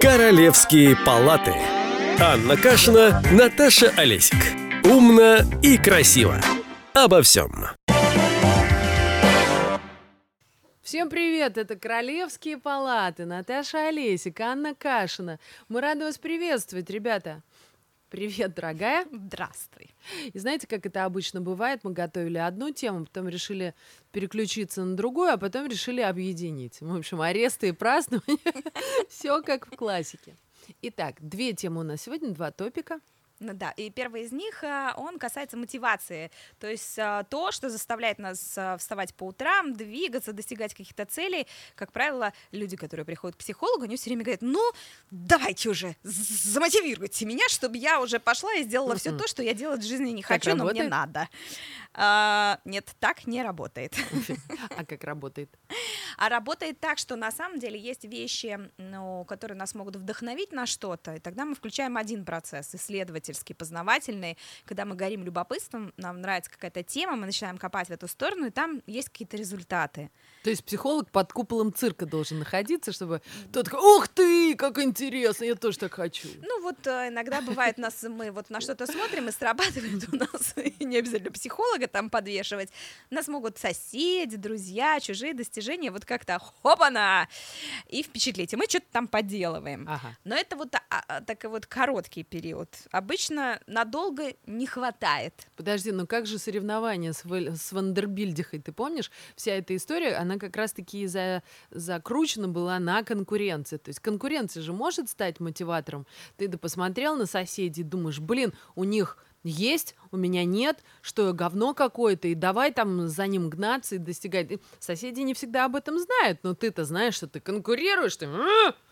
Королевские палаты. Анна Кашина, Наташа Олесик. Умно и красиво. Обо всем. Всем привет! Это Королевские палаты. Наташа Олесик, Анна Кашина. Мы рады вас приветствовать, ребята. Привет, дорогая. Здравствуй. И знаете, как это обычно бывает? Мы готовили одну тему, потом решили переключиться на другую, а потом решили объединить. В общем, аресты и празднования. Все как в классике. Итак, две темы у нас сегодня, два топика. Ну да, и первый из них, а, он касается мотивации, то есть а, то, что заставляет нас а, вставать по утрам, двигаться, достигать каких-то целей. Как правило, люди, которые приходят к психологу, они все время говорят, ну, давайте уже, замотивируйте меня, чтобы я уже пошла и сделала все то, что я делать в жизни не хочу, но мне надо. А, нет, так не работает. А как работает? А работает так, что на самом деле есть вещи, ну, которые нас могут вдохновить на что-то, и тогда мы включаем один процесс, исследовательский, познавательный, когда мы горим любопытством, нам нравится какая-то тема, мы начинаем копать в эту сторону, и там есть какие-то результаты. То есть психолог под куполом цирка должен находиться, чтобы тот такой, ух ты, как интересно, я тоже так хочу. Ну вот э, иногда бывает нас, мы вот на что-то смотрим, и срабатывает у нас, не обязательно психолога там подвешивать, нас могут соседи, друзья, чужие достижения, вот как-то хопана, и впечатлить, и мы что-то там поделываем. Ага. Но это вот а, а, такой вот короткий период. Обычно надолго не хватает. Подожди, ну как же соревнования с Вандербильдихой, ты помнишь? Вся эта история, она как раз-таки за, закручена была на конкуренции. То есть конкуренция же может стать мотиватором. Ты да посмотрел на соседей, думаешь, блин, у них есть, у меня нет, что говно какое-то, и давай там за ним гнаться и достигать. Соседи не всегда об этом знают, но ты-то знаешь, что ты конкурируешь, ты...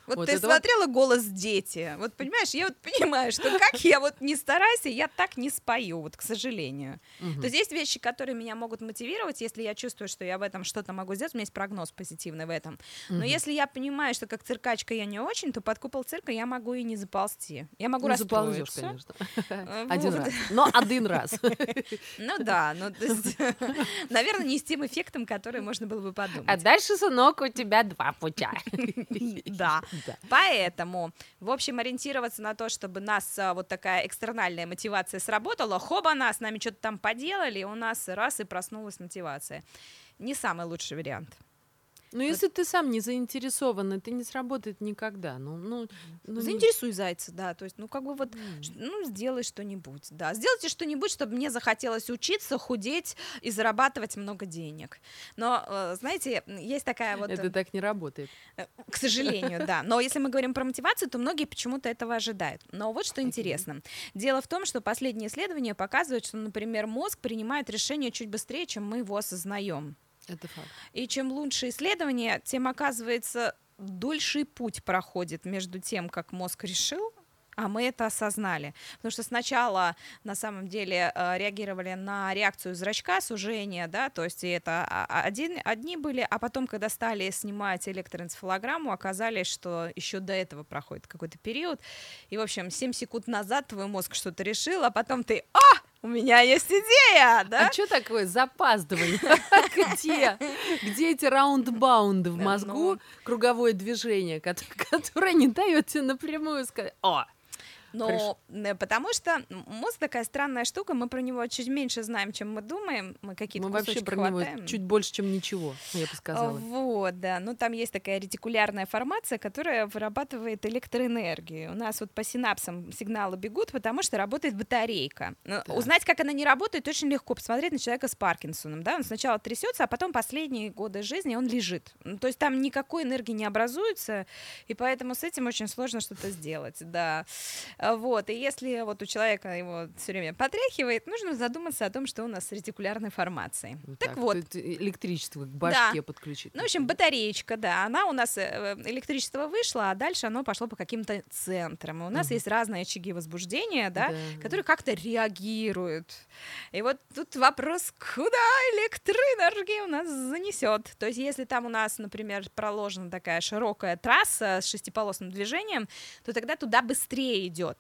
Вот, Вот ты это вот- смотрела голос дети. Вот понимаешь, я вот понимаю, что как я вот не старайся, я так не спою, вот к сожалению. Мгм. То есть есть вещи, которые меня могут мотивировать, если я чувствую, что я в этом что-то могу сделать, у меня есть прогноз позитивный в этом. Но Мгм. если я понимаю, что как циркачка я не очень, то под купол цирка я могу и не заползти. Я могу Ну, заползешь, расстроиться. конечно. Э, Один вот. раз. Но один раз. Ну да, ну, то есть, наверное, не с тем эффектом, который можно было бы подумать. А дальше, сынок, у тебя два путя. Да. Поэтому, в общем, ориентироваться на то, чтобы нас а, вот такая экстернальная мотивация сработала, хоба, нас с нами что-то там поделали, у нас раз и проснулась мотивация. Не самый лучший вариант. Ну, если ты сам не заинтересован, это не сработает никогда. Ну, ну, ну, не- Заинтересуй зайца, да, то есть, ну, как бы вот, ну, сделай что-нибудь, да, сделайте что-нибудь, чтобы мне захотелось учиться, худеть и зарабатывать много денег. Но, э, знаете, есть такая вот... Это так не работает. Э, К сожалению, да. Но если мы говорим про мотивацию, то многие почему-то этого ожидают. Но вот что интересно. Дело в том, что последние исследования показывают, что, например, мозг принимает решения чуть быстрее, чем мы его осознаем. Это факт. И чем лучше исследование, тем, оказывается, дольший путь проходит между тем, как мозг решил, а мы это осознали. Потому что сначала, на самом деле, э, реагировали на реакцию зрачка, сужение, да, то есть это а- а- один, одни были, а потом, когда стали снимать электроэнцефалограмму, оказались, что еще до этого проходит какой-то период. И, в общем, 7 секунд назад твой мозг что-то решил, а потом ты «А! У меня есть идея!» да? А что такое запаздывание? Где? Где эти раундбаунды в мозгу, ну. круговое движение, кото- которое не дает тебе напрямую сказать, о, Но э, потому что мозг такая странная штука, мы про него чуть меньше знаем, чем мы думаем, мы какие-то мы вообще про него хватаем. чуть больше, чем ничего, я бы А, сказала. Вот, да. Ну, там есть такая ретикулярная формация, которая вырабатывает электроэнергию. У нас вот по синапсам сигналы бегут, потому что работает батарейка. Но Так. Узнать, как она не работает, очень легко. Посмотреть на человека с Паркинсоном. Да? Он сначала трясется, а потом последние годы жизни он лежит. Ну, То есть там никакой энергии не образуется, и поэтому с этим очень сложно что-то сделать. Да. А, Вот. И если вот у человека его все время потряхивает, нужно задуматься о том, что у нас с ретикулярной формацией. Вот так вот, электричество к башке подключить. ну, в общем, батареечка, да, она у нас, э, электричество вышло, а дальше оно пошло по каким-то центрам. И у нас Мгм. есть разные очаги возбуждения, да, Да. которые как-то реагируют. И вот тут вопрос, куда электроэнергия у нас занесет. То есть, если там у нас, например, проложена такая широкая трасса с шестиполосным движением, то тогда туда быстрее идет.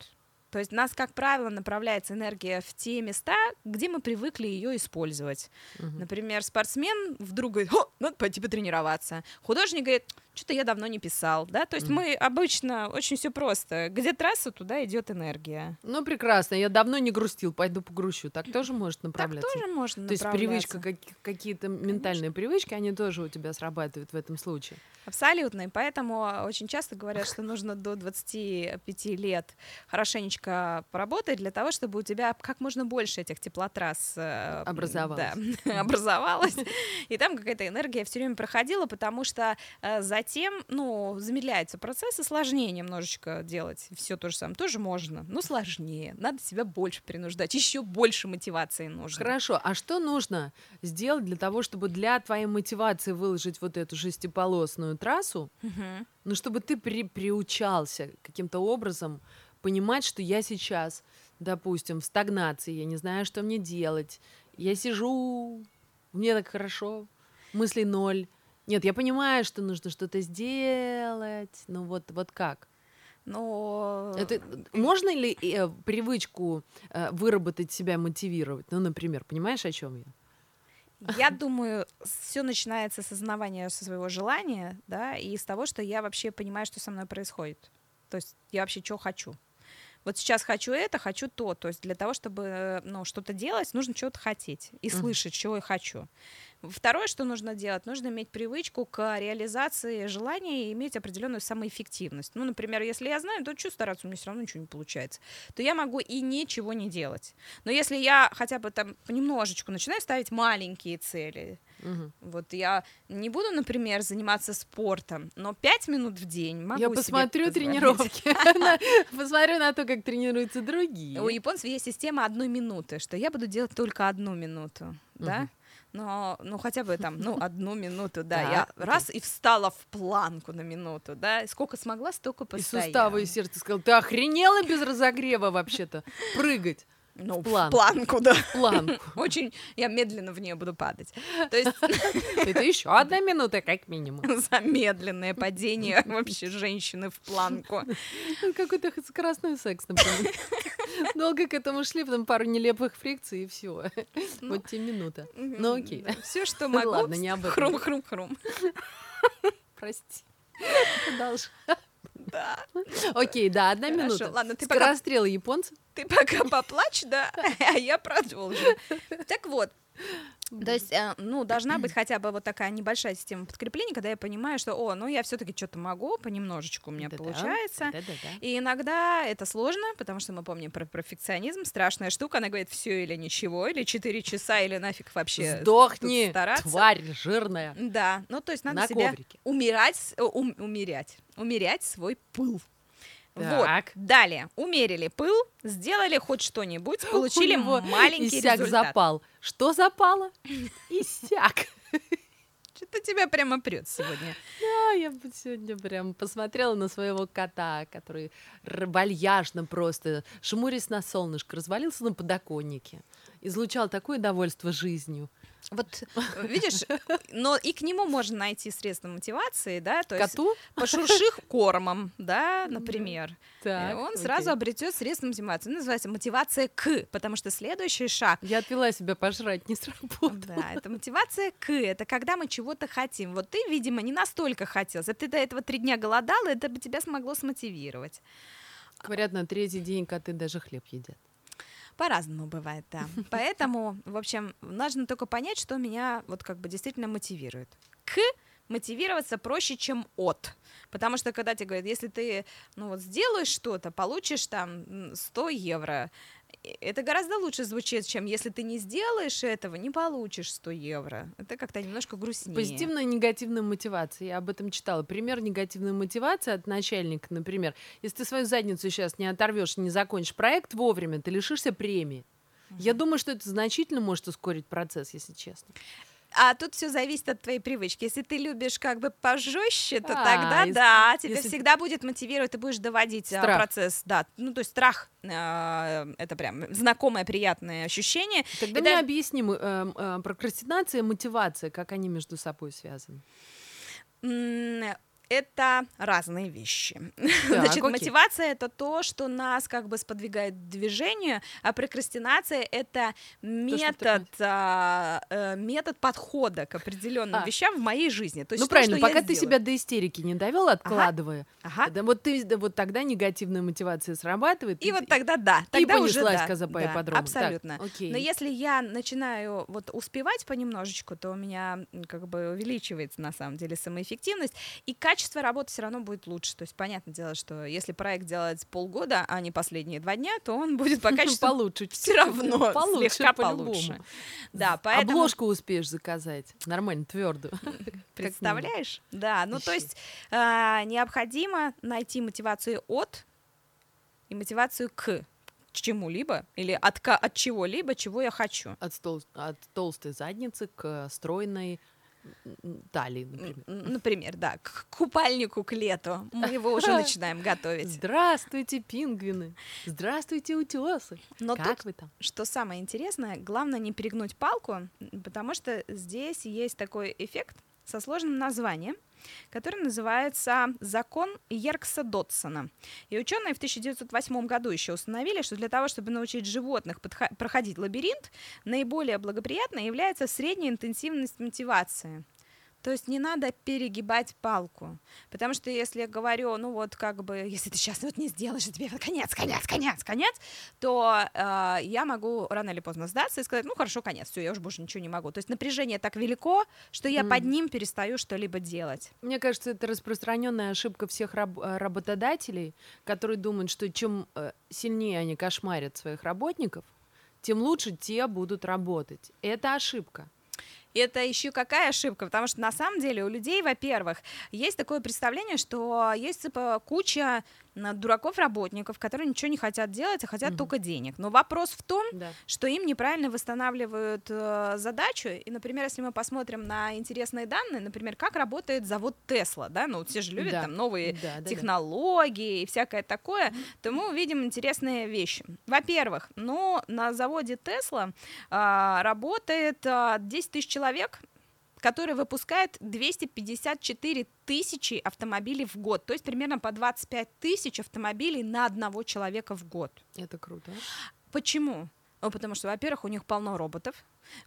То есть у нас, как правило, направляется энергия в те места, где мы привыкли ее использовать. Мгм. Например, спортсмен вдруг говорит, О, надо пойти потренироваться. Художник говорит, что-то я давно не писал, да. То есть Мгм. мы обычно очень все просто. Где трасса, туда идет энергия. Ну, прекрасно. Я давно не грустил, пойду погрущу. Так тоже может Так направляться. тоже можно То есть привычка, как- какие-то ментальные привычки, они тоже у тебя срабатывают в этом случае. Абсолютно. И поэтому очень часто говорят, что нужно до 25 лет хорошенечко поработать для того, чтобы у тебя как можно больше этих теплотрасс э, Образовалось. да, образовалось. И там какая-то энергия все время проходила, потому что э, затем, ну, замедляется процесс, и сложнее немножечко делать все то же самое. Тоже можно, но сложнее. Надо себя больше принуждать, еще больше мотивации нужно. Хорошо, а что нужно сделать для того, чтобы для твоей мотивации выложить вот эту шестиполосную трассу, ну, чтобы ты при- приучался каким-то образом понимать, что я сейчас, допустим, в стагнации, я не знаю, что мне делать, я сижу, мне так хорошо, мыслей ноль. Нет, я понимаю, что нужно что-то сделать, ну вот, вот как? Но Это, можно ли э, привычку э, выработать себя мотивировать? Ну, например, понимаешь, о чем я? Я думаю, все начинается с осознавания своего желания, да, и с того, что я вообще понимаю, что со мной происходит. То есть я вообще что хочу. Вот сейчас хочу это, хочу то. То есть для того, чтобы э, ну, что-то делать, нужно чего-то хотеть и Мгм. слышать, чего я хочу. Второе, что нужно делать, нужно иметь привычку к реализации желания и иметь определенную самоэффективность. Ну, например, если я знаю, то что стараться, у меня все равно ничего не получается, то я могу и ничего не делать. Но если я хотя бы там понемножечку начинаю ставить маленькие цели, Мгм. вот я не буду, например, заниматься спортом, но пять минут в день могу Я себе посмотрю позволить. тренировки, посмотрю на то, как тренируются другие. У японцев есть система одной минуты, что я буду делать только одну минуту, да? Но, ну, хотя бы там, ну, одну минуту, да. Я Так, окей. раз и встала в планку на минуту, да. И Сколько смогла, столько И постояла. суставы, и сердце сказал, ты охренела без разогрева вообще-то? Прыгать Ну, в планку. планку, да. в планку. Очень, я медленно в нее буду падать. То есть Это еще одна минута, как минимум. замедленное падение вообще женщины в планку. Ну, Какой-то скоростной секс, например. Долго к этому шли, потом пару нелепых фрикций, и все. Ну, Вот тебе минута. Ну, окей. Все, что могу. Ладно, не об этом. Хрум-хрум-хрум. Прости. Продолжи. Да. Окей, да, одна Хорошо, минута. ладно, ты пока- Скорострелы японцы. Ты пока поплачь, да, а я продолжу. Так вот, то есть, э, ну, должна быть хотя бы вот такая небольшая система подкрепления, когда я понимаю, что, о, ну, я все-таки что-то могу, понемножечку у меня Да-да. получается. Да-да-да. И иногда это сложно, потому что мы помним про перфекционизм, страшная штука, она говорит все или ничего, или 4 часа, или нафиг вообще Сдохни, стараться. тварь жирная. Да, ну, то есть надо На себя коврике. умирать, э, ум- умерять, умерять свой пыл. Так. Вот, далее, умерили пыл, сделали хоть что-нибудь, получили маленький Иссяк результат. запал. Что запало? Иссяк. Что-то тебя прямо прет сегодня. Да, я сегодня прям посмотрела на своего кота, который р- вальяжно просто, шмурясь на солнышко, развалился на подоконнике. Излучал такое довольство жизнью. Вот, видишь, но и к нему можно найти средства мотивации, да, то есть Коту? пошурши кормом, да, например. И Так, он окей. сразу обретет средства мотивации. Ну, называется мотивация к, потому что следующий шаг Я отвела себя пожрать, не сработало. Да, это мотивация к, это когда мы чего-то хотим. Вот ты, видимо, не настолько хотел. Бы ты до этого три дня голодала, это бы тебя смогло смотивировать. Говорят, на третий день коты даже хлеб едят. По-разному бывает, да. Поэтому, в общем, нужно только понять, что меня вот как бы действительно мотивирует. К мотивироваться проще, чем от. Потому что когда тебе говорят, если ты ну вот сделаешь что-то, получишь там м, 100 евро, это гораздо лучше звучит, чем если ты не сделаешь этого, не получишь 100 евро. Это как-то немножко грустнее. Позитивная и негативная мотивация. Я об этом читала. Пример негативной мотивации от начальника, например. Если ты свою задницу сейчас не оторвешь, не закончишь проект вовремя, ты лишишься премии. Я думаю, что это значительно может ускорить процесс, если честно. А тут все зависит от твоей привычки. Если ты любишь как бы пожестче, то А, тогда если- да, тебя если- всегда будет мотивировать, ты будешь доводить а, Страх. процесс, да. Ну, то есть страх а, это прям знакомое приятное ощущение. Тогда мне даже- объясни, м- э, э, прокрастинация и мотивация, как они между собой связаны. Это разные вещи. Так, Значит, окей. мотивация это то, что нас как бы сподвигает к движению, а прокрастинация это метод, а, э, метод подхода к определенным А. вещам в моей жизни. То есть ну то, правильно, пока ты сделаю. себя до истерики не довел, откладывая, Ага. да, вот ты да, вот тогда негативная мотивация срабатывает. И ты- вот тогда да, и тогда уже да, коза по да. Так, абсолютно. окей. Но если я начинаю вот успевать понемножечку, то у меня как бы увеличивается на самом деле самоэффективность, и качество работы все равно будет лучше. То есть понятное дело, что если проект делать полгода, а не последние два дня, то он будет по качеству получше. все равно Получше, слегка получше. Да, поэтому Обложку успеешь заказать. Нормально, твердую. представляешь? Да, ну то есть а, необходимо найти мотивацию от и мотивацию к чему-либо или от, от чего-либо, чего я хочу. От, стол- от толстой задницы к стройной талии, например. Например, да, к купальнику к лету. Мы его уже начинаем готовить. Здравствуйте, пингвины! Здравствуйте, утесы! Но как тут, вы там? что самое интересное, главное не перегнуть палку, потому что здесь есть такой эффект со сложным названием, который называется закон Йеркса Дотсона. И ученые в 1908 году еще установили, что для того, чтобы научить животных проходить лабиринт, наиболее благоприятной является средняя интенсивность мотивации. То есть не надо перегибать палку. Потому что если я говорю, ну вот как бы, если ты сейчас вот не сделаешь, тебе конец, конец, конец, конец, то э, я могу рано или поздно сдаться и сказать, ну хорошо, конец, все, я уже больше ничего не могу. То есть напряжение так велико, что я под Мгм. ним перестаю что-либо делать. Мне кажется, это распространенная ошибка всех раб- э, работодателей, которые думают, что чем э, сильнее они кошмарят своих работников, тем лучше те будут работать. Это ошибка. Это еще какая ошибка, потому что на самом деле у людей, во-первых, есть такое представление, что есть типа куча м, дураков-работников, которые ничего не хотят делать, а хотят Мгм. только денег. Но вопрос в том, Да. что им неправильно восстанавливают э, задачу. И, например, если мы посмотрим на интересные данные, например, как работает завод Тесла, да, ну все же любят Да. там новые Да, да, да. технологии и всякое такое, то мы увидим интересные вещи. Во-первых, ну, на заводе Тесла а, работает а, 10 тысяч человек, который выпускает 254 тысячи автомобилей в год, то есть примерно по 25 тысяч автомобилей на одного человека в год. Это круто. Почему? Ну, потому что, во-первых, у них полно роботов,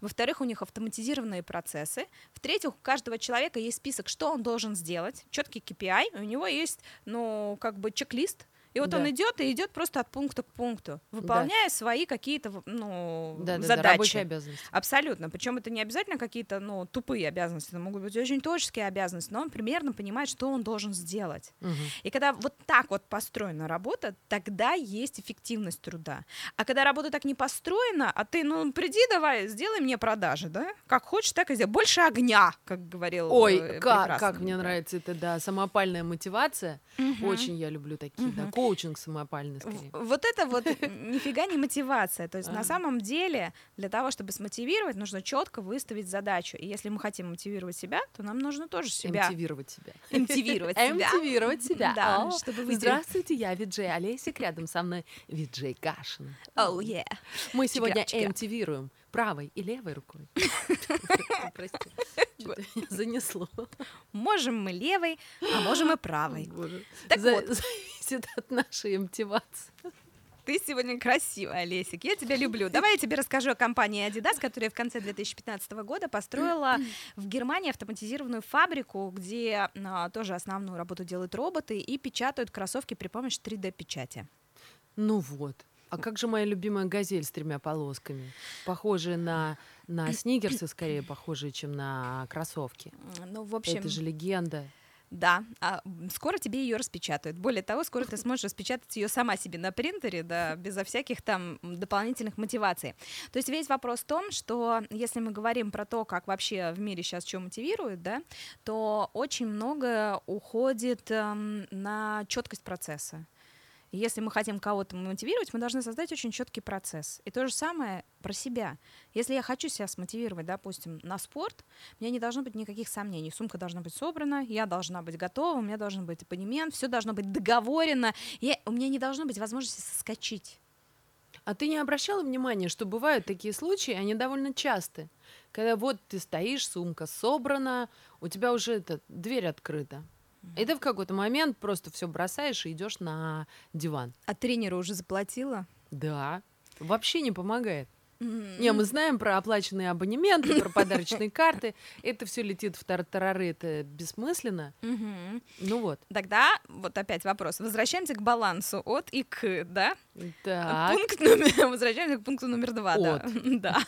во-вторых, у них автоматизированные процессы, в-третьих, у каждого человека есть список, что он должен сделать, четкий KPI, у него есть, ну, как бы чек-лист, и вот Да. он идет и идет просто от пункта к пункту, выполняя свои какие-то, ну, Да, да, да, задачи. рабочие обязанности. Абсолютно. Причем это не обязательно какие-то, ну, тупые обязанности, это могут быть очень творческие обязанности, но он примерно понимает, что он должен сделать. Мгм. И когда вот так вот построена работа, тогда есть эффективность труда. А когда работа так не построена, а ты, ну, приди давай, сделай мне продажи, да? Как хочешь, так и сделай. Больше огня, как говорил Ой, э, как, как мне да. нравится это, да, самопальная мотивация. Мгм. Очень я люблю такие, да, Мгм. Коучинг самопальный скорее. Вот это вот нифига не мотивация. То есть на самом деле для того, чтобы смотивировать, нужно четко выставить задачу. И если мы хотим мотивировать себя, то нам нужно тоже себя Эмтивировать себя. Эмтивировать себя. Эмтивировать себя. Да, чтобы выделить. Здравствуйте, я Виджей Олесик, рядом со мной Виджей Кашин. Oh, yeah. Мы сегодня чика. эмтивируем правой и левой рукой. Прости, занесло. Можем мы левой, а можем и правой. Так вот. Зависит от нашей мотивации. Ты сегодня красивая, Олесик. Я тебя люблю. Давай я тебе расскажу о компании Adidas, которая в конце 2015 года построила в Германии автоматизированную фабрику, где а, тоже основную работу делают роботы и печатают кроссовки при помощи 3D-печати. Ну вот. А как же моя любимая газель с тремя полосками? Похожие на, на сникерсы, скорее похожие, чем на кроссовки. Ну, в общем, Это же легенда. Да. А, скоро тебе ее распечатают. Более того, скоро ты сможешь распечатать ее сама себе на принтере, да, безо всяких там дополнительных мотиваций. То есть весь вопрос в том, что если мы говорим про то, как вообще в мире сейчас что мотивирует, да, то очень много уходит эм, на четкость процесса. Если мы хотим кого-то мотивировать, мы должны создать очень четкий процесс. И то же самое про себя. Если я хочу себя смотивировать, допустим, на спорт, у меня не должно быть никаких сомнений. Сумка должна быть собрана, я должна быть готова, у меня должен быть абонемент, все должно быть договорено. Я, у меня не должно быть возможности соскочить. А ты не обращала внимания, что бывают такие случаи, они довольно часты, когда вот ты стоишь, сумка собрана, у тебя уже эта дверь открыта, И ты в какой-то момент просто все бросаешь и идешь на диван. А тренеру уже заплатила? Да. Вообще не помогает. Не, мы знаем про оплаченные абонементы, про подарочные карты. Это все летит в тартарары, это бессмысленно. Ну вот. Тогда вот опять вопрос. Возвращаемся к балансу от и к, да? Так. Пункт номер... Возвращаемся к пункту номер два, да. От. Да.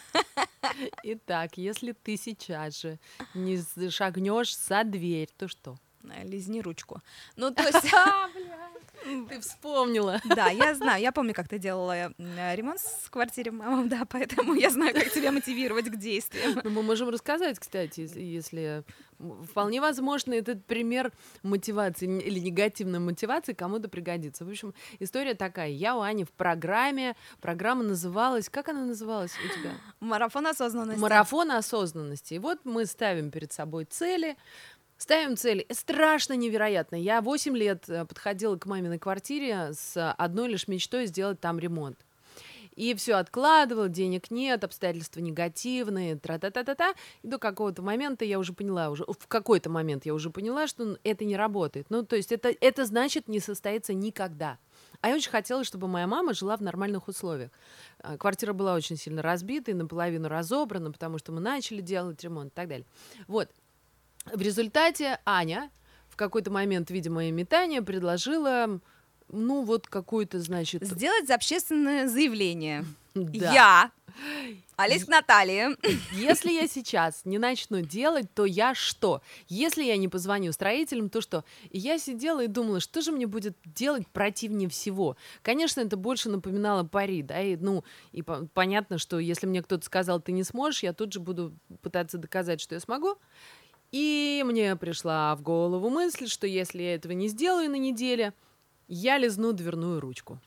Итак, если ты сейчас же не шагнешь за дверь, то что? Э, Лизни ручку. Ну, то есть... Ты вспомнила. Да, я знаю, я помню, как ты делала э, ремонт в квартире мамы, да, поэтому я знаю, как тебя мотивировать к действиям. Ну, мы можем рассказать, кстати, если- вполне возможно этот пример мотивации или негативной мотивации кому-то пригодится. В общем, история такая. Я у Ани в программе. Программа называлась... Как она называлась у тебя? Марафон осознанности. Марафон осознанности. И вот мы ставим перед собой цели. Ставим цели. Страшно невероятно. Я 8 лет э, подходила к маминой квартире с одной лишь мечтой сделать там ремонт. И все откладывала, денег нет, обстоятельства негативные, тра-та-та-та-та. И до какого-то момента я уже поняла, уже в какой-то момент я уже поняла, что это не работает. Ну, то есть это, это значит не состоится никогда. А я очень хотела, чтобы моя мама жила в нормальных условиях. А, Квартира была очень сильно разбита и наполовину разобрана, потому что мы начали делать ремонт и так далее. Вот. В результате Аня в какой-то момент, видя мои метания, предложила, ну, вот какую-то, значит... Сделать общественное заявление. да. Я, Олег Наталья, Если я сейчас не начну делать, то я что? Если я не позвоню строителям, то что? И я сидела и думала, что же мне будет делать противнее всего? Конечно, это больше напоминало пари, да, и, ну, и по- понятно, что если мне кто-то сказал, ты не сможешь, я тут же буду пытаться доказать, что я смогу. И мне пришла в голову мысль, что если я этого не сделаю на неделе, я лизну дверную ручку.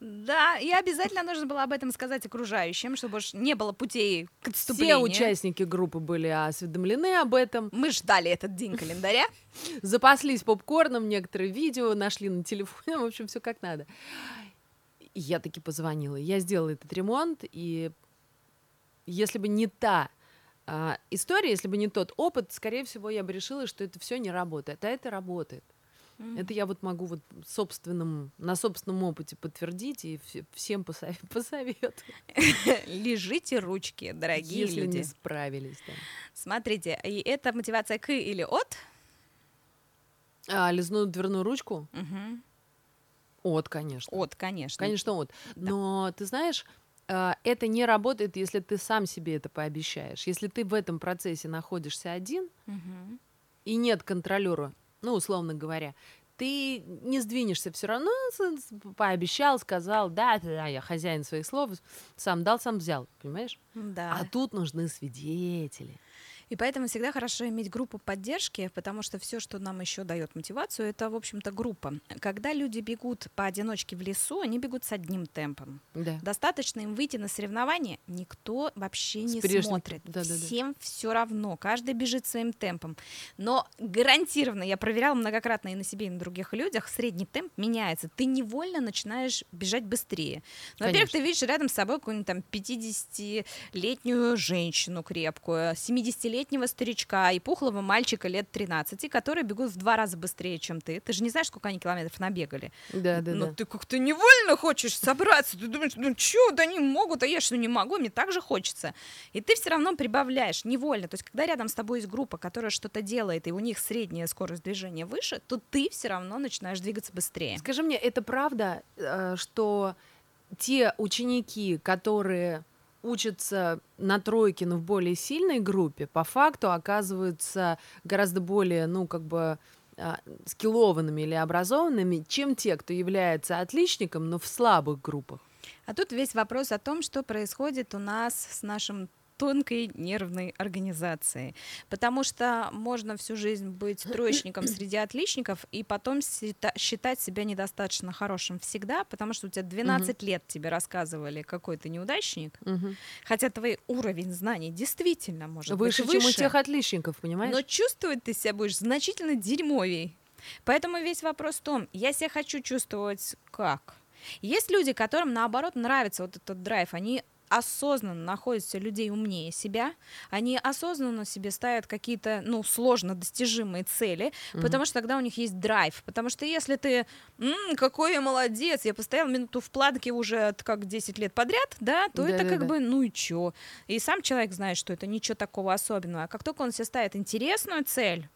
Да, и обязательно нужно было об этом сказать окружающим, чтобы уж не было путей к Все отступлению. участники группы были осведомлены об этом. Мы ждали этот день календаря. запаслись попкорном, некоторые видео нашли на телефоне, в общем, все как надо. И я таки позвонила. Я сделала этот ремонт, и если бы не та а, история, если бы не тот опыт, скорее всего, я бы решила, что это все не работает. А это работает. Это я вот могу вот собственным, на собственном опыте подтвердить и вс- всем посов- посоветовать, Лежите ручки, дорогие если люди. не справились. да. Смотрите, и это мотивация к или от? А, лизну дверную ручку? Мгм. От, конечно. От, конечно. Конечно, вот. Да. Но ты знаешь, это не работает, если ты сам себе это пообещаешь. Если ты в этом процессе находишься один и нет контролера, ну, условно говоря, ты не сдвинешься все равно, пообещал, сказал, да, да, я хозяин своих слов, сам дал, сам взял, понимаешь? Да. А тут нужны свидетели. И поэтому всегда хорошо иметь группу поддержки, потому что все, что нам еще дает мотивацию, это, в общем-то, группа. Когда люди бегут поодиночке в лесу, они бегут с одним темпом. Да. Достаточно им выйти на соревнования, никто вообще не прежним- смотрит. да-да-да. Всем все равно, каждый бежит своим темпом. Но гарантированно, я проверяла многократно и на себе, и на других людях, средний темп меняется. Ты невольно начинаешь бежать быстрее. Ну, Во-первых, ты видишь рядом с собой какую-нибудь там 50-летнюю женщину крепкую, 70-летнего старичка и пухлого мальчика лет 13, которые бегут в два раза быстрее, чем ты. Ты же не знаешь, сколько они километров набегали. Да, да, Но да. ты как-то невольно хочешь собраться. Ты думаешь, ну чё, да они могут, а я что не могу, мне так же хочется. И ты все равно прибавляешь невольно. То есть, когда рядом с тобой есть группа, которая что-то делает, и у них средняя скорость движения выше, то ты все равно начинаешь двигаться быстрее. Скажи мне, это правда, э, что те ученики, которые учатся на тройке, но в более сильной группе, по факту оказываются гораздо более, ну, как бы а, скиллованными или образованными, чем те, кто является отличником, но в слабых группах. А тут весь вопрос о том, что происходит у нас с нашим тонкой нервной организацией. Потому что можно всю жизнь быть троечником среди отличников и потом считать себя недостаточно хорошим всегда, потому что у тебя 12 лет тебе рассказывали, какой ты неудачник, хотя твой уровень знаний действительно может Выше, быть чем у выше. тех отличников, понимаешь? Но чувствовать ты себя будешь значительно дерьмовей. Поэтому весь вопрос в том, я себя хочу чувствовать как? Есть люди, которым наоборот нравится вот этот драйв, они осознанно находят себе людей умнее себя, они осознанно себе ставят какие-то, ну, сложно достижимые цели, Мгм. потому что тогда у них есть драйв. Потому что если ты, «М, какой я молодец, я постоял минуту в планке уже от как 10 лет подряд, да, то это как Да-да-да. бы, ну и чё. И сам человек знает, что это ничего такого особенного. А как только он себе ставит интересную цель,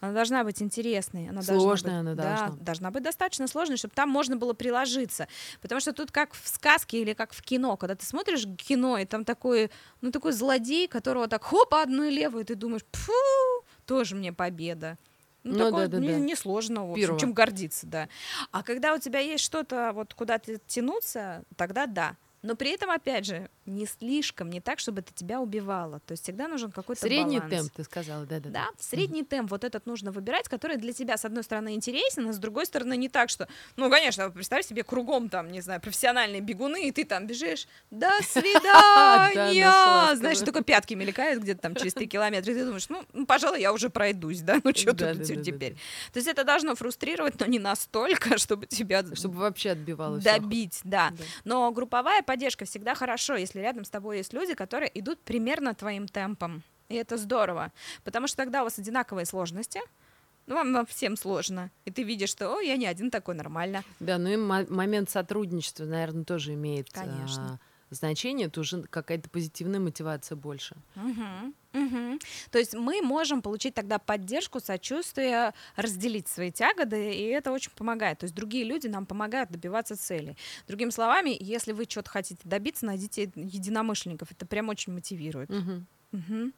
она должна быть интересной. Она Сложная должна она быть, должна. Да, должна быть достаточно сложной, чтобы там можно было приложиться. Потому что тут как в сказке или как в кино, когда ты смотришь кино, и там такой, ну, такой злодей, которого так хоп, одну и левую, и ты думаешь, фу, тоже мне победа. Ну, Ну такое не- несложно, в общем, Пирова. чем гордиться, да. А когда у тебя есть что-то, вот куда-то тянуться, тогда да. Но при этом, опять же, не слишком, не так, чтобы это тебя убивало. То есть всегда нужен какой-то Средний баланс. темп, ты сказала, да-да. Да, средний темп вот этот нужно выбирать, который для тебя, с одной стороны, интересен, а с другой стороны, не так, что, ну, конечно, представь себе кругом там, не знаю, профессиональные бегуны, и ты там бежишь, до свидания, нашла, знаешь, только пятки мелькают где-то там через три километра, и ты думаешь, ну, ну, пожалуй, я уже пройдусь, да, ну, что Да, тут да, да, да, теперь? да. То есть это должно фрустрировать, но не настолько, чтобы тебя Чтобы вообще отбивало всё. добить, да. Да. Но групповая поддержка всегда хорошо, если рядом с тобой есть люди, которые идут примерно твоим темпом. И это здорово. Потому что тогда у вас одинаковые сложности. Ну, вам вам всем сложно. И ты видишь, что, о, я не один такой, нормально. Да, ну и мо- момент сотрудничества, наверное, тоже имеет Конечно. Значение. Это уже какая-то позитивная мотивация больше. Мгм. То есть мы можем получить тогда поддержку, сочувствие, разделить свои тяготы, и это очень помогает. То есть другие люди нам помогают добиваться целей. Другими словами, если вы что-то хотите добиться, найдите единомышленников. Это прям очень мотивирует. Мгм. Мгм.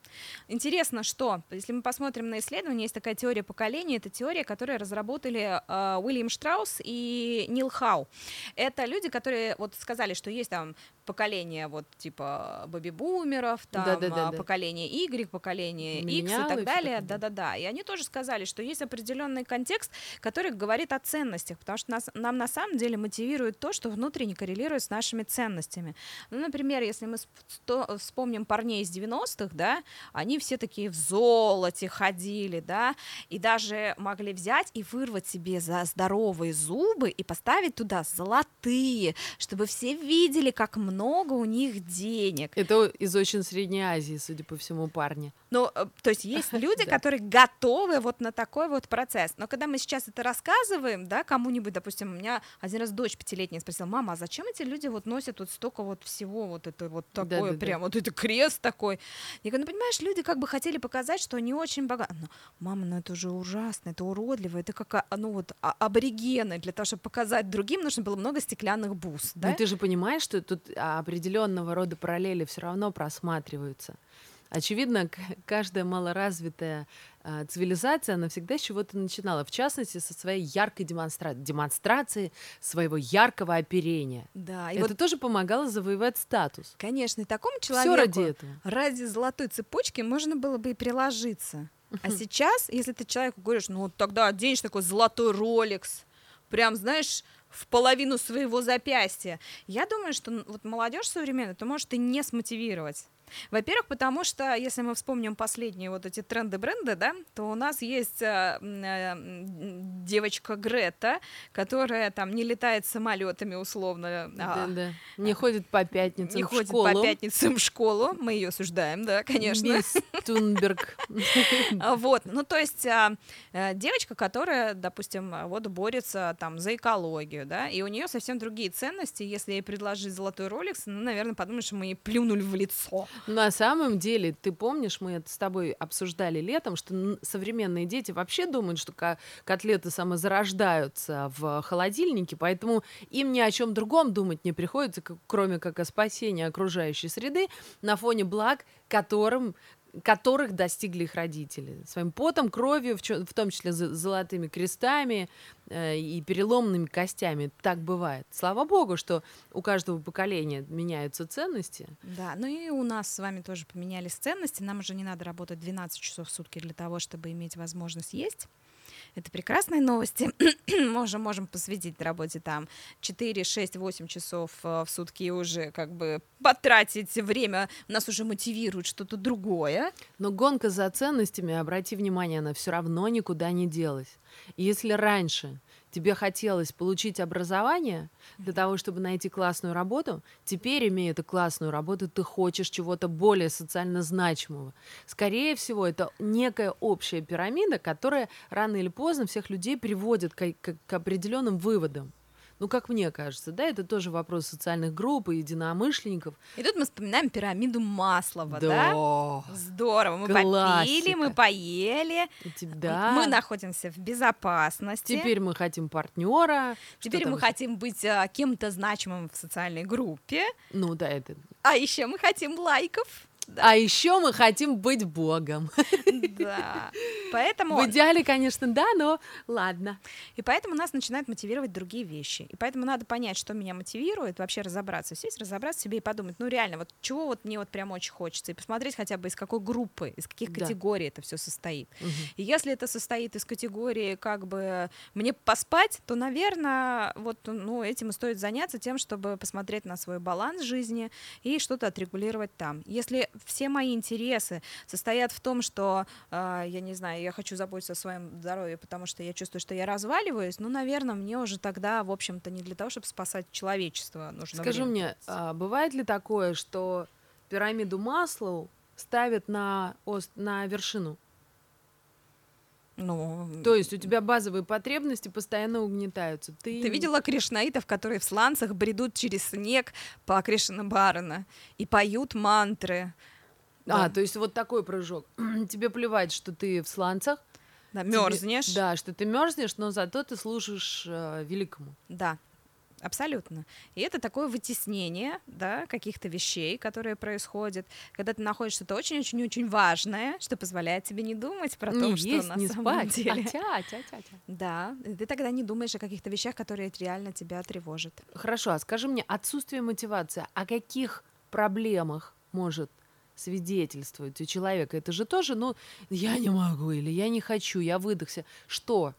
Интересно, что, если мы посмотрим на исследования, есть такая теория поколений, это теория, которую разработали э, Уильям Штраус и Нил Хау. Это люди, которые вот сказали, что есть там поколение вот типа бэби-бумеров, там Да-да-да-да. а, поколение Y, поколение X и так далее, да. да-да-да. И они тоже сказали, что есть определенный контекст, который говорит о ценностях, потому что нас, нам на самом деле мотивирует то, что внутренне коррелирует с нашими ценностями. Ну, например, если мы вспомним парней из 90-х, да, они все такие в золоте ходили, да, и даже могли взять и вырвать себе за здоровые зубы и поставить туда золотые, чтобы все видели, как много у них денег. Это из очень Средней Азии, судя по всему, парни. Ну, э, то есть есть люди, Да. которые готовы вот на такой вот процесс. Но когда мы сейчас это рассказываем, да, кому-нибудь, допустим, у меня один раз дочь пятилетняя спросила, мама, а зачем эти люди вот носят вот столько вот всего, вот это вот такое, Да-да-да. прям вот это крест такой. Я говорю, ну, понимаешь, люди как бы хотели показать, что они очень богаты. Ну, мама, ну это уже ужасно, это уродливо, это как, а, ну вот, а- аборигены. Для того, чтобы показать другим, нужно было много стеклянных бус, да? Но ты же понимаешь, что тут а, определенного рода параллели все равно просматриваются. Очевидно, каждая малоразвитая а, цивилизация, она всегда с чего-то начинала. В частности, со своей яркой демонстрации, демонстрации своего яркого оперения. Да, и Это вот, тоже помогало завоевать статус. конечно, и такому человеку... ради этого. ради золотой цепочки можно было бы и приложиться. А сейчас, если ты человеку говоришь, ну вот тогда оденешь такой золотой роликс, прям, знаешь, в половину своего запястья. Я думаю, что вот молодежь современная, то может и не смотивировать. Во-первых, потому что, если мы вспомним последние вот эти тренды-бренды, да, то у нас есть э, э, девочка Грета, которая там не летает самолетами условно, а Да-да. Не ходит по пятницам не в ходит школу. по пятницам в школу. Мы ее осуждаем, да, конечно. Мисс Тунберг. А, Вот, ну то есть а, э, девочка, которая, допустим, а, вот борется там за экологию, да, и у нее совсем другие ценности. Если ей предложить золотой роликс, ну, наверное, подумаешь, мы ей плюнули в лицо. На самом деле, ты помнишь, мы это с тобой обсуждали летом, что современные дети вообще думают, что ко- котлеты самозарождаются в холодильнике, поэтому им ни о чем другом думать не приходится, кроме как о спасении окружающей среды на фоне благ, которым которых достигли их родители. Своим потом, кровью, в, в том числе золотыми крестами э, и переломными костями. Так бывает. Слава богу, что у каждого поколения меняются ценности. Да, ну и у нас с вами тоже поменялись ценности. Нам уже не надо работать 12 часов в сутки для того, чтобы иметь возможность есть. Это прекрасные новости. Уже можем посвятить работе там 4, 6, 8 часов э, в сутки и уже как бы потратить время. Нас уже мотивирует что-то другое. Но гонка за ценностями, обрати внимание, она все равно никуда не делась. Если раньше тебе хотелось получить образование для того, чтобы найти классную работу, теперь, имея эту классную работу, ты хочешь чего-то более социально значимого. Скорее всего, это некая общая пирамида, которая рано или поздно всех людей приводит к, к, к определенным выводам. Ну, как мне кажется, да, это тоже вопрос социальных групп и единомышленников. И тут мы вспоминаем пирамиду Маслова, да? Да. Здорово, мы попили, Классика. мы поели, Да. мы находимся в безопасности. Теперь мы хотим партнера. Теперь мы хотим быть а, кем-то значимым в социальной группе, Ну да, это. а еще мы хотим лайков. А еще мы хотим быть богом. Да. Поэтому В идеале, конечно, да, но ладно. И поэтому нас начинают мотивировать другие вещи. И поэтому надо понять, что меня мотивирует, вообще разобраться, сесть, разобраться себе и подумать, ну реально, вот чего вот мне вот прям очень хочется, и посмотреть хотя бы из какой группы, из каких Да. категорий это все состоит. Мгм. И если это состоит из категории как бы мне поспать, то, наверное, вот ну, этим и стоит заняться тем, чтобы посмотреть на свой баланс жизни и что-то отрегулировать там. Если все мои интересы состоят в том, что, э, я не знаю, я хочу заботиться о своем здоровье, потому что я чувствую, что я разваливаюсь, ну, наверное, мне уже тогда, в общем-то, не для того, чтобы спасать человечество нужно Скажи время мне, а, бывает ли такое, что пирамиду Маслоу ставят на, ост- на вершину? Ну, То есть у тебя базовые потребности постоянно угнетаются. Ты, Ты видела кришнаитов, которые в сланцах бредут через снег по Кришна Барана и поют мантры. А, то есть вот такой прыжок. Тебе плевать, что ты в сланцах. Да, тебе- мерзнешь. Да, что ты мерзнешь, но зато ты служишь э, великому. Да, абсолютно. И это такое вытеснение, да, каких-то вещей, которые происходят, когда ты находишь что-то очень-очень-очень важное, что позволяет тебе не думать про то, что есть, на не самом спать. деле. А, тя, тя, тя, тя. Да, ты тогда не думаешь о каких-то вещах, которые реально тебя тревожат. Хорошо, а скажи мне, отсутствие мотивации, о каких проблемах может свидетельствовать у человека? Это же тоже, ну, я не могу или я не хочу, я выдохся. Что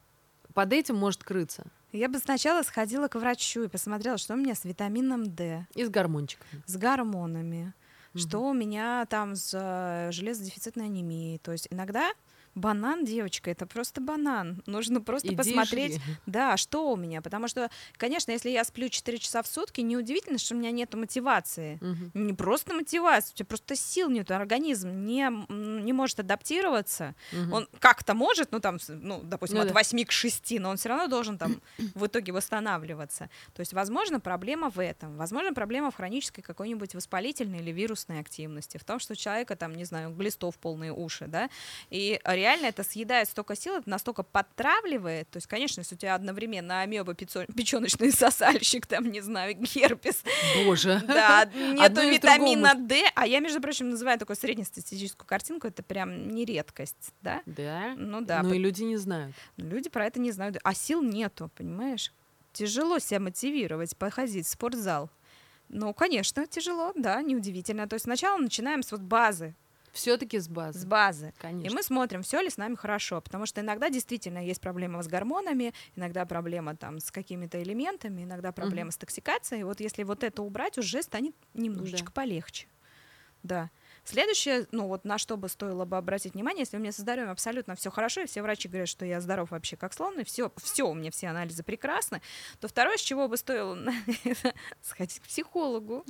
под этим может крыться? Я бы сначала сходила к врачу и посмотрела, что у меня с витамином D, И с гормончиками. с гормонами, Мгм. что у меня там с э, железодефицитной анемией. То есть иногда банан, девочка, это просто банан. Нужно просто Иди посмотреть, жри. Да, что у меня? Потому что, конечно, если я сплю 4 часа в сутки, неудивительно, что у меня нет мотивации. Мгм. Не просто мотивации, у тебя просто сил нет, организм не, не может адаптироваться. Мгм. Он как-то может, ну там, ну, допустим, Ну от да. 8 к 6, но он все равно должен там в итоге восстанавливаться. То есть, возможно, проблема в этом. Возможно, проблема в хронической какой-нибудь воспалительной или вирусной активности, в том, что у человека там, не знаю, глистов полные уши, да, и реально это съедает столько сил, это настолько подтравливает. То есть, конечно, если у тебя одновременно амеба, печеночный сосальщик, там, не знаю, герпес, Боже. да, нету витамина D, а я, между прочим, называю такую среднестатистическую картинку, это прям не редкость, да? Да? Ну да, Ну по- и люди не знают. люди про это не знают, а сил нету, понимаешь? Тяжело себя мотивировать, походить в спортзал. Ну, конечно, тяжело, да, неудивительно. То есть сначала начинаем с вот базы, Все-таки с базы. с базы. И Конечно. мы смотрим, все ли с нами хорошо, потому что иногда действительно есть проблема с гормонами, иногда проблема там с какими-то элементами, иногда проблема с токсикацией. Вот если вот это убрать, уже станет немножечко полегче. Да. Следующее, ну вот на что бы стоило бы обратить внимание, если у меня со здоровьем абсолютно все хорошо, и все врачи говорят, что я здоров вообще как слон, и все, все у меня все анализы прекрасны, то второе, с чего бы стоило сходить к психологу.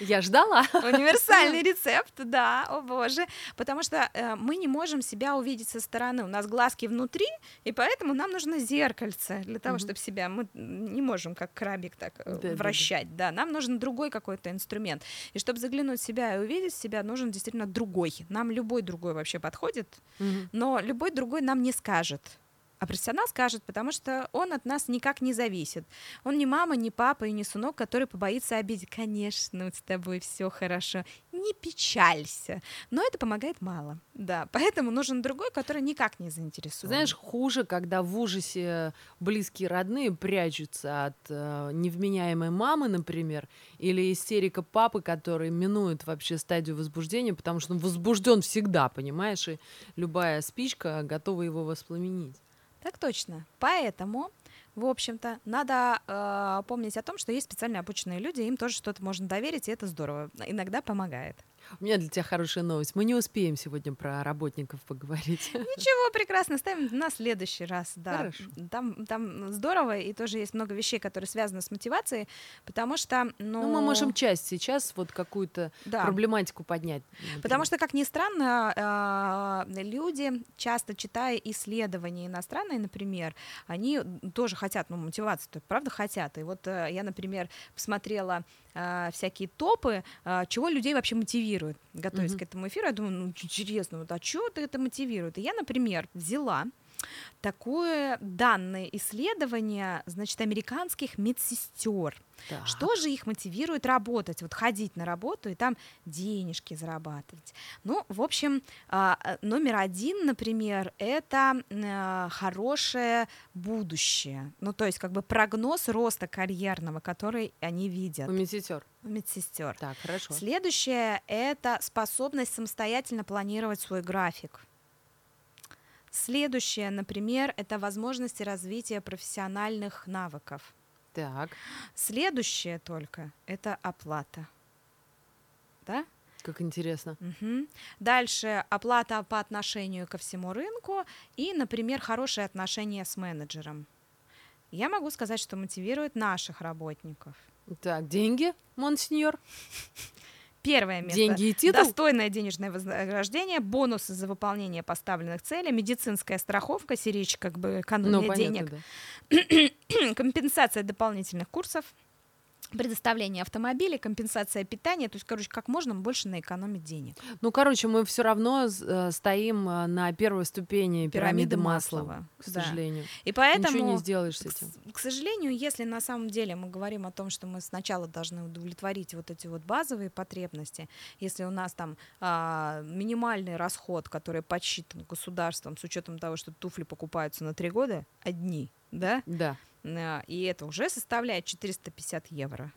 Я ждала. Универсальный рецепт, да, о боже. Потому что э, мы не можем себя увидеть со стороны. У нас глазки внутри, и поэтому нам нужно зеркальце для того, Мгм. чтобы себя... Мы не можем как крабик так э, Да-да-да. вращать, да. Нам нужен другой какой-то инструмент. И чтобы заглянуть в себя и увидеть себя, нужен действительно другой. Нам любой другой вообще подходит, Мгм. но любой другой нам не скажет. А профессионал скажет, потому что он от нас никак не зависит. Он не мама, не папа и не сынок, который побоится обидеть. Конечно, с тобой все хорошо. Не печалься. Но это помогает мало. Да, поэтому нужен другой, который никак не заинтересован. Знаешь, хуже, когда в ужасе близкие родные прячутся от э, невменяемой мамы, например, или истерика папы, который минует вообще стадию возбуждения, потому что он возбужден всегда, понимаешь, и любая спичка готова его воспламенить. Так точно. Поэтому, в общем-то, надо э, помнить о том, что есть специально обученные люди, им тоже что-то можно доверить, и это здорово. Иногда помогает. У меня для тебя хорошая новость. Мы не успеем сегодня про работников поговорить. Ничего, прекрасно, ставим на следующий раз, да. Хорошо. Там, там здорово, и тоже есть много вещей, которые связаны с мотивацией, потому что, ну... Ну, мы можем часть сейчас вот какую-то да. проблематику поднять. Потому что, как ни странно, а, люди, часто читая исследования иностранные, например, они тоже хотят, ну, мотивацию, то правда хотят. И вот э, я, например, посмотрела а, всякие топы, а, чего людей вообще мотивирует. Готовясь Мгм. к этому эфиру, я думаю, ну, интересно, вот, а чего это мотивирует? И я, например, взяла такое данное исследование, значит, американских медсестер. Так. Что же их мотивирует работать, вот ходить на работу и там денежки зарабатывать? Ну, в общем, а, а, номер один, например, это э, хорошее будущее. Ну, то есть как бы прогноз роста карьерного, который они видят У медсестер. у медсестер. Так, хорошо. Следующее это способность самостоятельно планировать свой график. Следующее, например, это возможности развития профессиональных навыков. Так, Следующее только это оплата. Да? как интересно. Мгм. Дальше оплата по отношению ко всему рынку и, например, хорошие отношения с менеджером. Я могу сказать, что мотивирует наших работников. Так, деньги, монсеньор? Первое место. Деньги и титул? Достойное денежное вознаграждение, бонусы за выполнение поставленных целей, медицинская страховка, сиречь как бы Ну, экономия понятно, денег, да. компенсация дополнительных курсов, предоставление автомобилей, компенсация питания, то есть, короче, как можно больше наэкономить денег. Ну, короче, мы все равно э, стоим э, на первой ступени пирамиды, Пирамиды Маслова, Маслова, к да. сожалению. И поэтому... Ничего не сделаешь с К, этим. с- к сожалению, если на самом деле мы говорим о том, что мы сначала должны удовлетворить вот эти вот базовые потребности, если у нас там а, минимальный расход, который подсчитан государством с учетом того, что туфли покупаются на три года одни, да, Да. А, и это уже составляет 450 евро.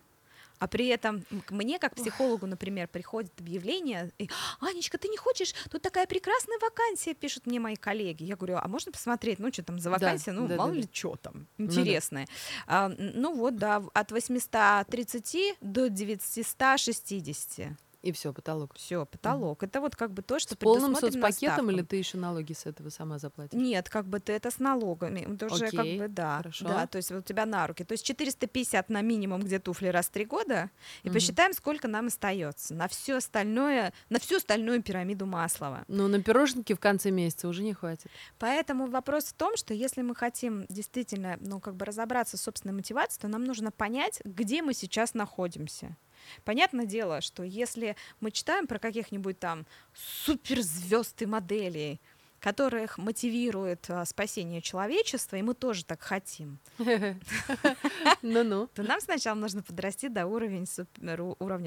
А при этом к мне, как психологу, например, приходит объявление, и, Анечка, ты не хочешь? Тут такая прекрасная вакансия, пишут мне мои коллеги. Я говорю, а можно посмотреть, ну, что там за Да, вакансия, ну, да, мало да, ли да. что там, да. интересное. А, н- ну вот, да, от 830 до 960. И все, потолок. Все, потолок. Это вот как бы то, что С полным соцпакетом или ты еще налоги с этого сама заплатишь? Нет, как бы ты это с налогами. Это уже как Окей, бы да. хорошо. Да, то есть вот у тебя на руки. То есть 450 на минимум, где туфли раз в три года. И Мгм. посчитаем, сколько нам остается на все остальное, на всю остальную пирамиду Маслова. Ну, на пироженки в конце месяца уже не хватит. Поэтому вопрос в том, что если мы хотим действительно, ну, как бы разобраться с собственной мотивацией, то нам нужно понять, где мы сейчас находимся. Понятное дело, что если мы читаем про каких-нибудь там суперзвезд и моделей, которых мотивирует а, спасение человечества, и мы тоже так хотим, Ну-ну. то нам сначала нужно подрасти до уровня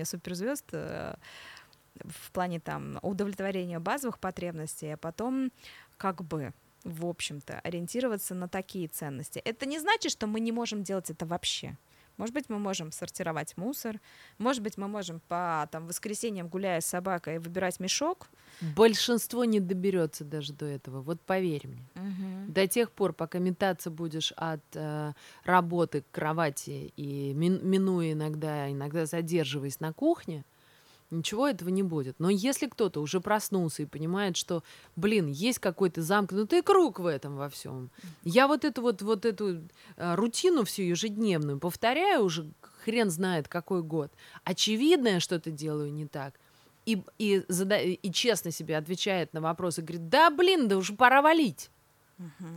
суперзвезд э, в плане там удовлетворения базовых потребностей, а потом как бы в общем-то ориентироваться на такие ценности. Это не значит, что мы не можем делать это вообще. Может быть, мы можем сортировать мусор, может быть, мы можем по там, воскресеньям, гуляя с собакой, выбирать мешок. Большинство не доберется даже до этого. Вот поверь мне. До тех пор, пока метаться будешь от э, работы к кровати и мин- минуя иногда, иногда задерживаясь на кухне, ничего этого не будет. Но если кто-то уже проснулся и понимает, что, блин, есть какой-то замкнутый круг в этом во всем, я вот эту вот, вот эту э, рутину всю ежедневную повторяю уже хрен знает какой год. Очевидно, я что-то делаю не так. И, и, зада- и честно себе отвечает на вопросы, говорит, да блин, да уже пора валить.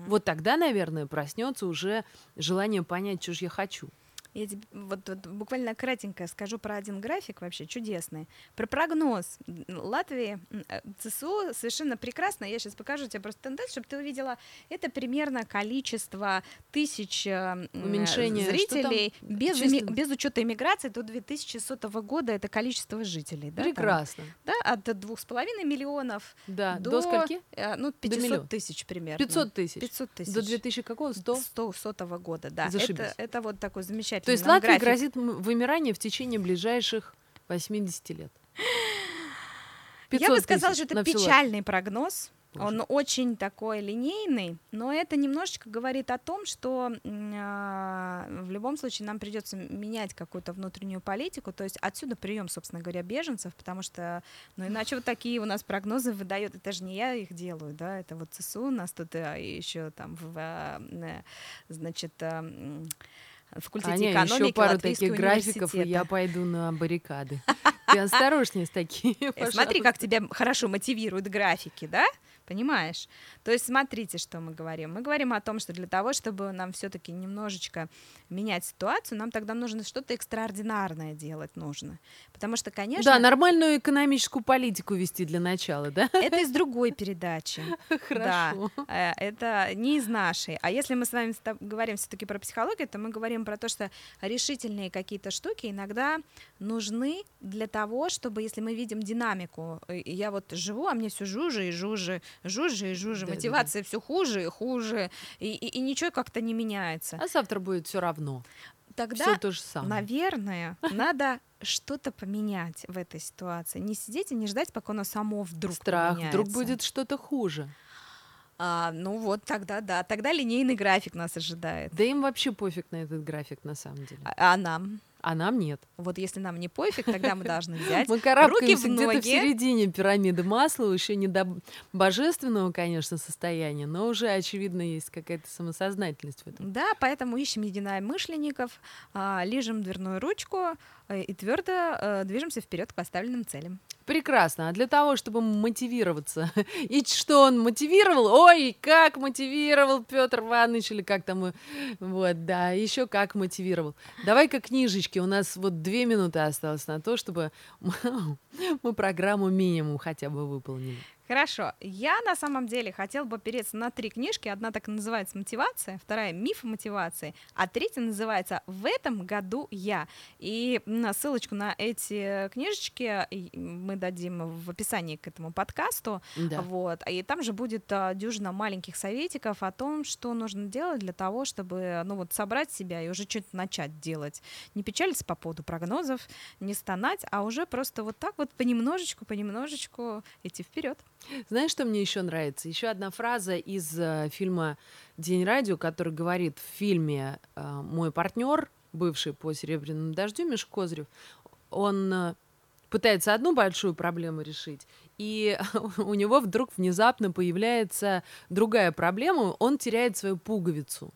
Вот тогда, наверное, проснется уже желание понять, что же я хочу. Я тебе вот, вот буквально кратенько скажу про один график вообще чудесный. Про прогноз Латвии э, ЦСУ совершенно прекрасно. Я сейчас покажу тебе просто тенденцию, чтобы ты увидела. Это примерно количество тысяч э, м, Уменьшение, зрителей там? без, Чисто- без учета иммиграции до 2100 года. Это количество жителей. Да, там? Прекрасно. да, от двух с половиной миллионов Да. до, До, скольки? э, ну, миллиона. 500 тысяч примерно. 500 тысяч. 500 тысяч. До 2000 какого? 100? 100 сотого года, да. Зашибись. Это, это вот такой замечательный То есть Латвии график. грозит вымирание в течение ближайших 80 лет. Я бы 500 сказала, что это печальный прогноз. Он очень такой линейный, но это немножечко говорит о том, что э, в любом случае нам придется менять какую-то внутреннюю политику. То есть отсюда прием, собственно говоря, беженцев, потому что, ну иначе вот такие у нас прогнозы выдает. Это же не я их делаю, да, это вот ЦСУ у нас тут а, еще там в, э, значит, э, факультете Аня, экономики еще пару Латвийского таких графиков, и я пойду на баррикады. Ты осторожнее с такими, Э, Смотри, как тебя хорошо мотивируют графики, да? Понимаешь? То есть смотрите, что мы говорим. Мы говорим о том, что для того, чтобы нам все-таки немножечко менять ситуацию, нам тогда нужно что-то экстраординарное делать нужно. Потому что, конечно, Да, нормальную экономическую политику вести для начала, да? это из другой передачи. Да, Хорошо. э, это не из нашей. А если мы с вами говорим все-таки про психологию, то мы говорим про то, что решительные какие-то штуки иногда нужны для того, чтобы, если мы видим динамику, э, я вот живу, а мне все жужи и жужи, жужи и жужи, Да-да-да. мотивация все хуже и хуже, и, и- и ничего как-то не меняется. А завтра будет все равно. Тогда Все то же самое. Наверное, надо что-то поменять в этой ситуации. Не сидеть и не ждать, пока оно само вдруг Страх, вдруг поменяется. будет что-то хуже. А, ну вот тогда да, тогда линейный график нас ожидает. Да им вообще пофиг на этот график на самом деле. А, а нам? А нам нет. Вот если нам не пофиг, тогда мы должны взять Мы руки где-то в середине пирамиды масла, еще не до божественного, конечно, состояния, но уже, очевидно, есть какая-то самосознательность в этом. Да, поэтому ищем единомышленников, а, лижем дверную ручку и твердо э, движемся вперед к поставленным целям. Прекрасно. А для того, чтобы мотивироваться, и что он мотивировал? Ой, как мотивировал Петр Иванович, или как там, э, вот, да, еще как мотивировал. Давай-ка книжечки, у нас вот две минуты осталось на то, чтобы мы программу минимум хотя бы выполнили. Хорошо. Я на самом деле хотела бы опереться на три книжки. Одна так и называется «Мотивация», вторая «Миф мотивации», а третья называется «В этом году я». И м, ссылочку на эти книжечки мы дадим в описании к этому подкасту. Да. Вот. И там же будет а, дюжина маленьких советиков о том, что нужно делать для того, чтобы ну, вот, собрать себя и уже что-то начать делать. Не печалиться по поводу прогнозов, не стонать, а уже просто вот так вот понемножечку, понемножечку идти вперед. Знаешь, что мне еще нравится? Еще одна фраза из э, фильма День радио, который говорит в фильме э, мой партнер, бывший по серебряному дождю, Миш Козырев, он э, пытается одну большую проблему решить, и у него вдруг внезапно появляется другая проблема, он теряет свою пуговицу.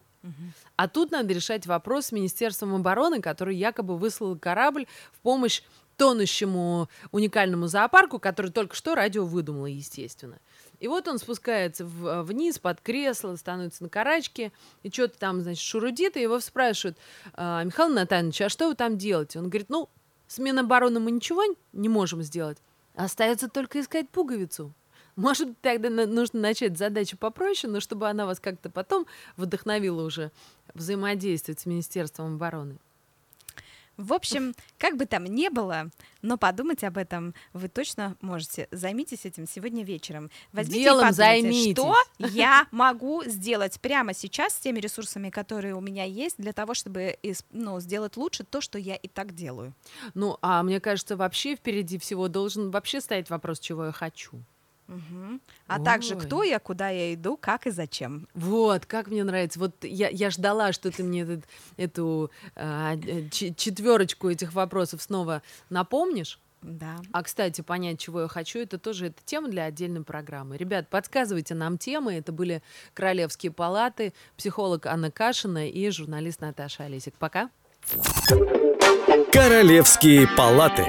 А тут надо решать вопрос с Министерством обороны, который якобы выслал корабль в помощь тонущему уникальному зоопарку, который только что радио выдумало, естественно. И вот он спускается в- вниз под кресло, становится на карачке, и что-то там, значит, шурудит, и его спрашивают, «А, Михаил Натанович, а что вы там делаете? Он говорит, ну, с Минобороны мы ничего не можем сделать, остается только искать пуговицу. Может, тогда нужно начать задачу попроще, но чтобы она вас как-то потом вдохновила уже взаимодействовать с Министерством обороны. В общем, как бы там ни было, но подумать об этом вы точно можете. Займитесь этим сегодня вечером. Возьмите и Делом подумайте, займитесь. что я могу сделать прямо сейчас с теми ресурсами, которые у меня есть, для того, чтобы ну, сделать лучше то, что я и так делаю. Ну, а мне кажется, вообще впереди всего должен вообще стоять вопрос, чего я хочу. Мгм. А также Ой. кто я, куда я иду, как и зачем. Вот, как мне нравится. Вот я, я ждала, что ты мне этот- эту а, э, четверочку этих вопросов снова напомнишь. Да. А, кстати, понять, чего я хочу, это тоже это тема для отдельной программы. Ребят, подсказывайте нам темы. Это были Королевские палаты, психолог Анна Кашина и журналист Наташа Олесик. Пока. Королевские палаты.